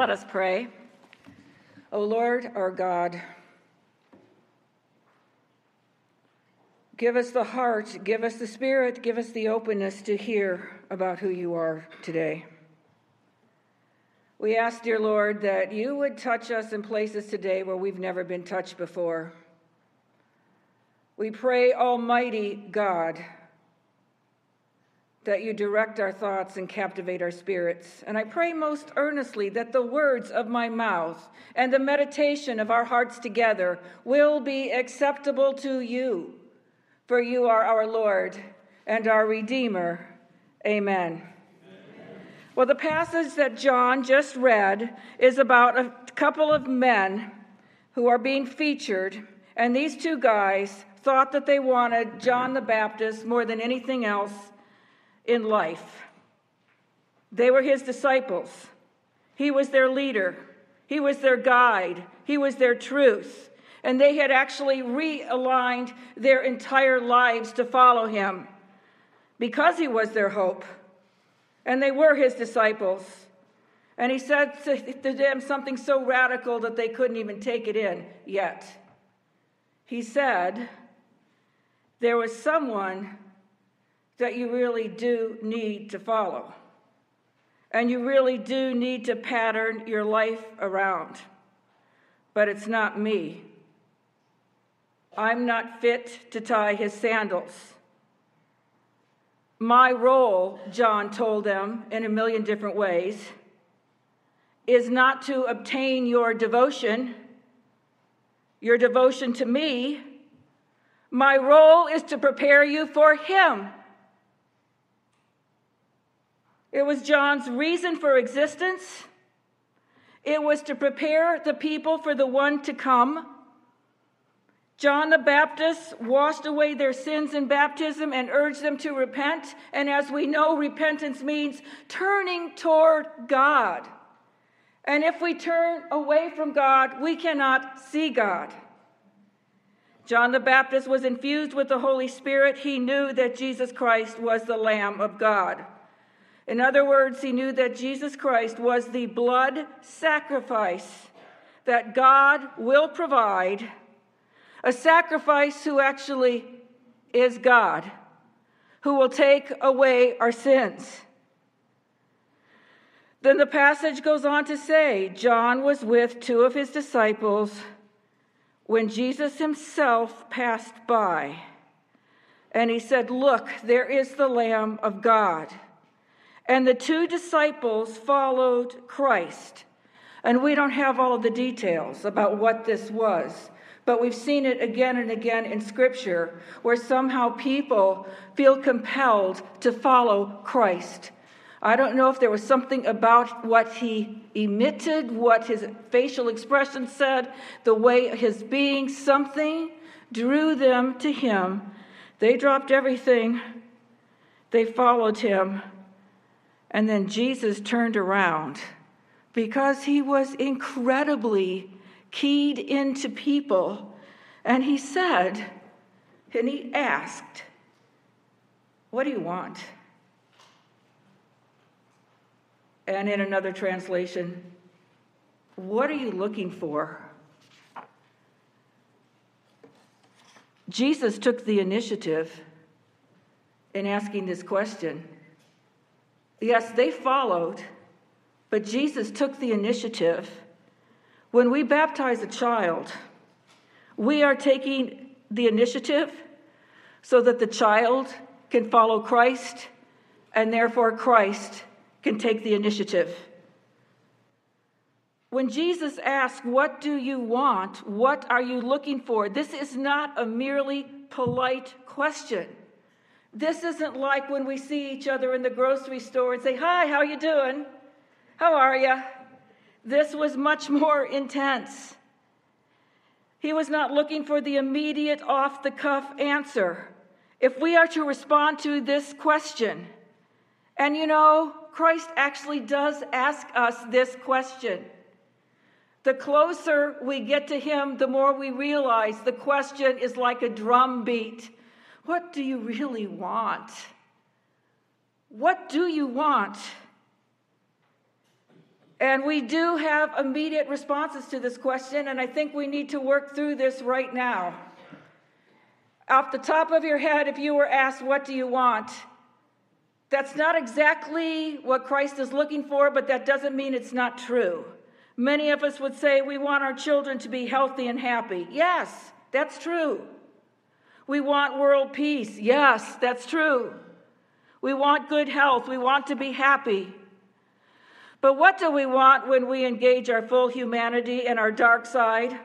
Let us pray. O Lord our God, give us the heart, give us the spirit, give us the openness to hear about who you are today. We ask, dear Lord, that you would touch us in places today where we've never been touched before. We pray, Almighty God, that you direct our thoughts and captivate our spirits. And I pray most earnestly that the words of my mouth and the meditation of our hearts together will be acceptable to you, for you are our Lord and our Redeemer. Amen. Well, the passage that John just read is about a couple of men who are being featured, and these two guys thought that they wanted John the Baptist more than anything else in life. They were his disciples. He was their leader. He was their guide. He was their truth. And they had actually realigned their entire lives to follow him because he was their hope. And they were his disciples. And he said to them something so radical that they couldn't even take it in yet. He said, There was someone that you really do need to follow. And you really do need to pattern your life around. But it's not me. I'm not fit to tie his sandals. My role, John told them in a million different ways, is not to obtain your devotion, your devotion to me. My role is to prepare you for Him. It was John's reason for existence. It was to prepare the people for the one to come. John the Baptist washed away their sins in baptism and urged them to repent. And as we know, repentance means turning toward God. And if we turn away from God, we cannot see God. John the Baptist was infused with the Holy Spirit. He knew that Jesus Christ was the Lamb of God. In other words, he knew that Jesus Christ was the blood sacrifice that God will provide a sacrifice who actually is God, who will take away our sins. Then the passage goes on to say John was with two of his disciples when Jesus himself passed by. And he said, Look, there is the Lamb of God. And the two disciples followed Christ. And we don't have all of the details about what this was. But we've seen it again and again in Scripture where somehow people feel compelled to follow Christ. I don't know if there was something about what he emitted, what his facial expression said, the way his being, something drew them to him. They dropped everything, they followed him. And then Jesus turned around because he was incredibly keyed into people. And he said, and he asked, What do you want? And in another translation, What are you looking for? Jesus took the initiative in asking this question. Yes, they followed, but Jesus took the initiative when we baptize a child, we are taking the initiative so that the child can follow Christ and therefore Christ can take the initiative. When Jesus asks, What do you want? What are you looking for? This is not a merely polite question. This isn't like when we see each other in the grocery store and say, Hi, how you doing? How are you? This was much more intense. He was not looking for the immediate off the cuff answer. If we are to respond to this question, and you know, Christ actually does ask us this question. The closer we get to Him, the more we realize the question is like a drum beat. What do you really want? What do you want? And we do have immediate responses to this question, and I think we need to work through this right now. Off the top of your head, if you were asked, What do you want? That's not exactly what Christ is looking for, but that doesn't mean it's not true. Many of us would say we want our children to be healthy and happy. Yes, that's true. We want world peace. Yes, that's true. We want good health. We want to be happy. But what do we want when we engage our full humanity and our dark side?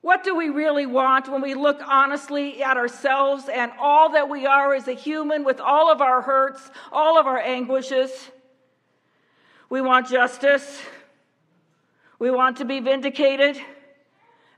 What do we really want when we look honestly at ourselves and all that we are as a human with all of our hurts, all of our anguishes? We want justice. We want to be vindicated.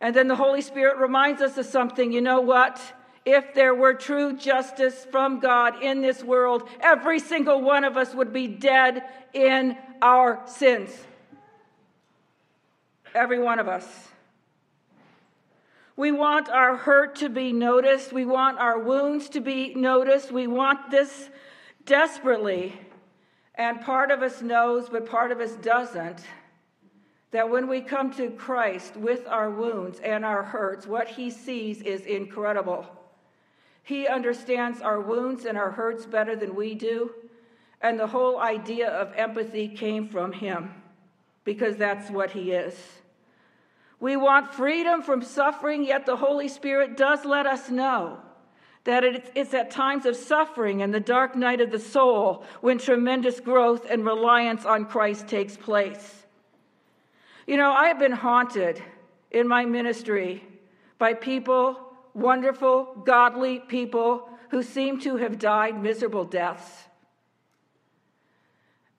And then the Holy Spirit reminds us of something. You know what? If there were true justice from God in this world, every single one of us would be dead in our sins. Every one of us. We want our hurt to be noticed. We want our wounds to be noticed. We want this desperately. And part of us knows, but part of us doesn't, that when we come to Christ with our wounds and our hurts, what he sees is incredible. He understands our wounds and our hurts better than we do. And the whole idea of empathy came from him because that's what he is. We want freedom from suffering, yet the Holy Spirit does let us know that it's at times of suffering and the dark night of the soul when tremendous growth and reliance on Christ takes place. You know, I have been haunted in my ministry by people, wonderful, godly people, who seem to have died miserable deaths.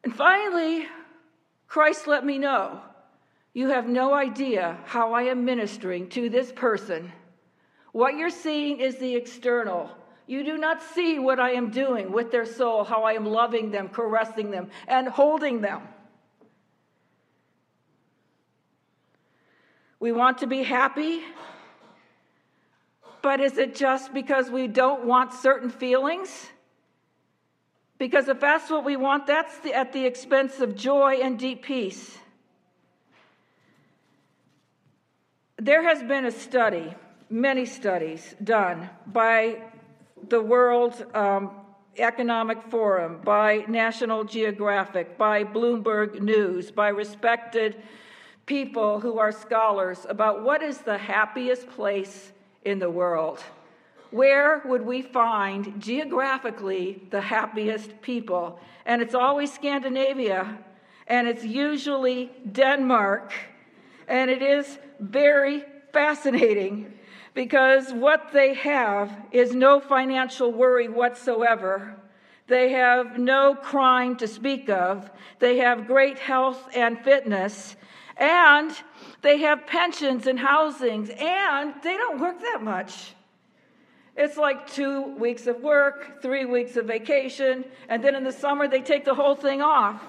And finally, Christ let me know you have no idea how I am ministering to this person. What you're seeing is the external. You do not see what I am doing with their soul, how I am loving them, caressing them, and holding them. We want to be happy, but is it just because we don't want certain feelings? Because if that's what we want, that's the, at the expense of joy and deep peace. There has been a study, many studies done by the World um, Economic Forum, by National Geographic, by Bloomberg News, by respected people who are scholars about what is the happiest place in the world. Where would we find geographically the happiest people? And it's always Scandinavia, and it's usually Denmark and it is very fascinating because what they have is no financial worry whatsoever. They have no crime to speak of. They have great health and fitness. And they have pensions and housings. And they don't work that much. It's like two weeks of work, three weeks of vacation, and then in the summer they take the whole thing off.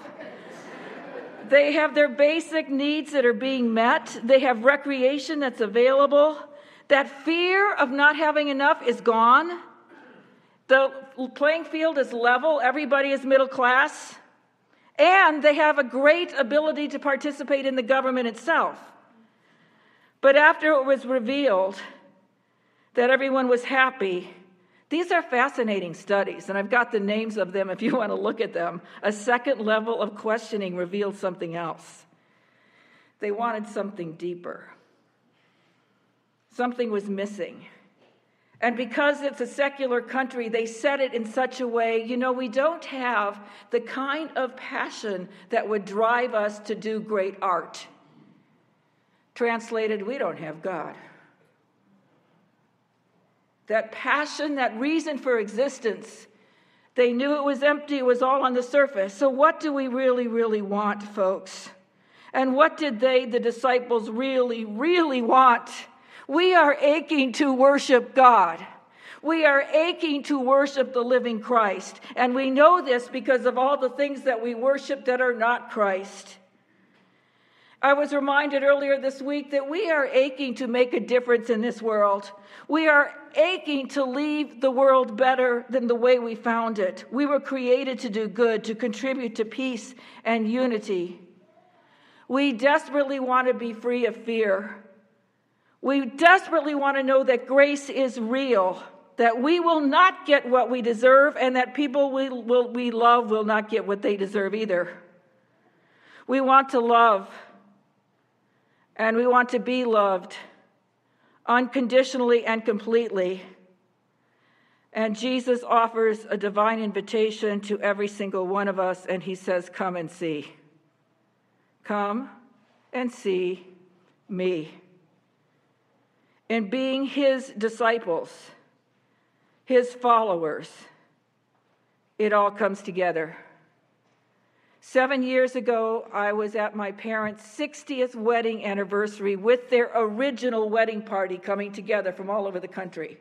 They have their basic needs that are being met, they have recreation that's available. That fear of not having enough is gone. The playing field is level, everybody is middle class, and they have a great ability to participate in the government itself. But after it was revealed that everyone was happy, these are fascinating studies, and I've got the names of them if you want to look at them. A second level of questioning revealed something else. They wanted something deeper, something was missing. And because it's a secular country, they said it in such a way you know, we don't have the kind of passion that would drive us to do great art. Translated, we don't have God that passion, that reason for existence. They knew it was empty, it was all on the surface. So, what do we really, really want, folks? And what did they, the disciples, really, really want? We are aching to worship God. We are aching to worship the living Christ. And we know this because of all the things that we worship that are not Christ. I was reminded earlier this week that we are aching to make a difference in this world. We are aching to leave the world better than the way we found it. We were created to do good, to contribute to peace and unity. We desperately want to be free of fear. We desperately want to know that grace is real, that we will not get what we deserve, and that people we, will, we love will not get what they deserve either. We want to love, and we want to be loved unconditionally and completely. And Jesus offers a divine invitation to every single one of us, and he says, Come and see. Come and see me. In being his disciples, his followers, it all comes together. Seven years ago, I was at my parents' 60th wedding anniversary with their original wedding party coming together from all over the country.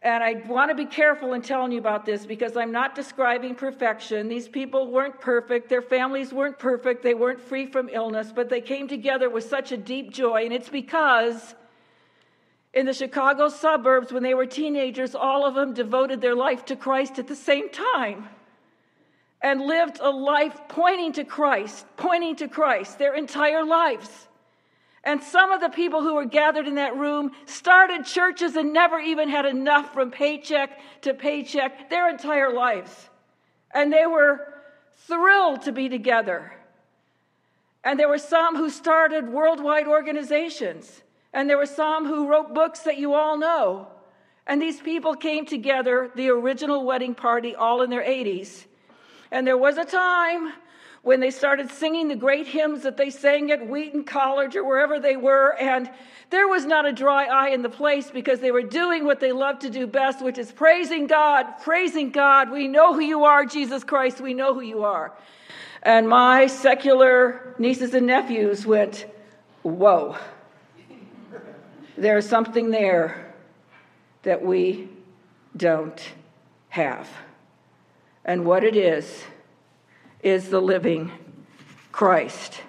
And I want to be careful in telling you about this because I'm not describing perfection. These people weren't perfect. Their families weren't perfect. They weren't free from illness, but they came together with such a deep joy. And it's because in the Chicago suburbs, when they were teenagers, all of them devoted their life to Christ at the same time and lived a life pointing to Christ, pointing to Christ their entire lives. And some of the people who were gathered in that room started churches and never even had enough from paycheck to paycheck their entire lives. And they were thrilled to be together. And there were some who started worldwide organizations. And there were some who wrote books that you all know. And these people came together, the original wedding party, all in their 80s and there was a time when they started singing the great hymns that they sang at Wheaton College or wherever they were, and there was not a dry eye in the place because they were doing what they love to do best, which is praising God, praising God. We know who you are, Jesus Christ. We know who you are. And my secular nieces and nephews went, Whoa, there's something there that we don't have. And what it is, is the living Christ.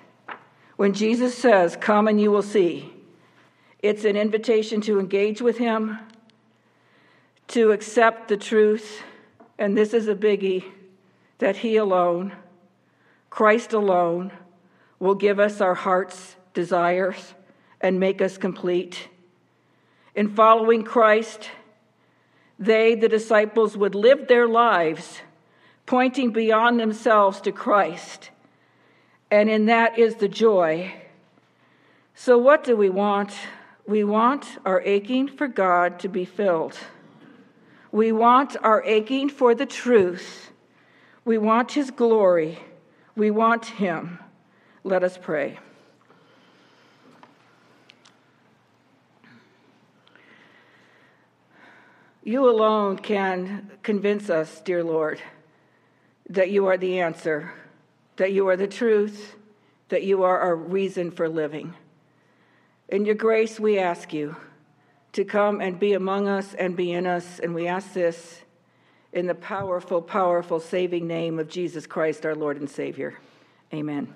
When Jesus says, Come and you will see, it's an invitation to engage with Him, to accept the truth, and this is a biggie that He alone, Christ alone, will give us our heart's desires and make us complete. In following Christ, they, the disciples, would live their lives pointing beyond themselves to Christ. And in that is the joy. So, what do we want? We want our aching for God to be filled. We want our aching for the truth. We want His glory. We want Him. Let us pray. You alone can convince us, dear Lord that you are the answer, that you are the truth, that you are our reason for living. In your grace, we ask you to come and be among us and be in us, and we ask this in the powerful, powerful, saving name of Jesus Christ, our Lord and Savior. Amen.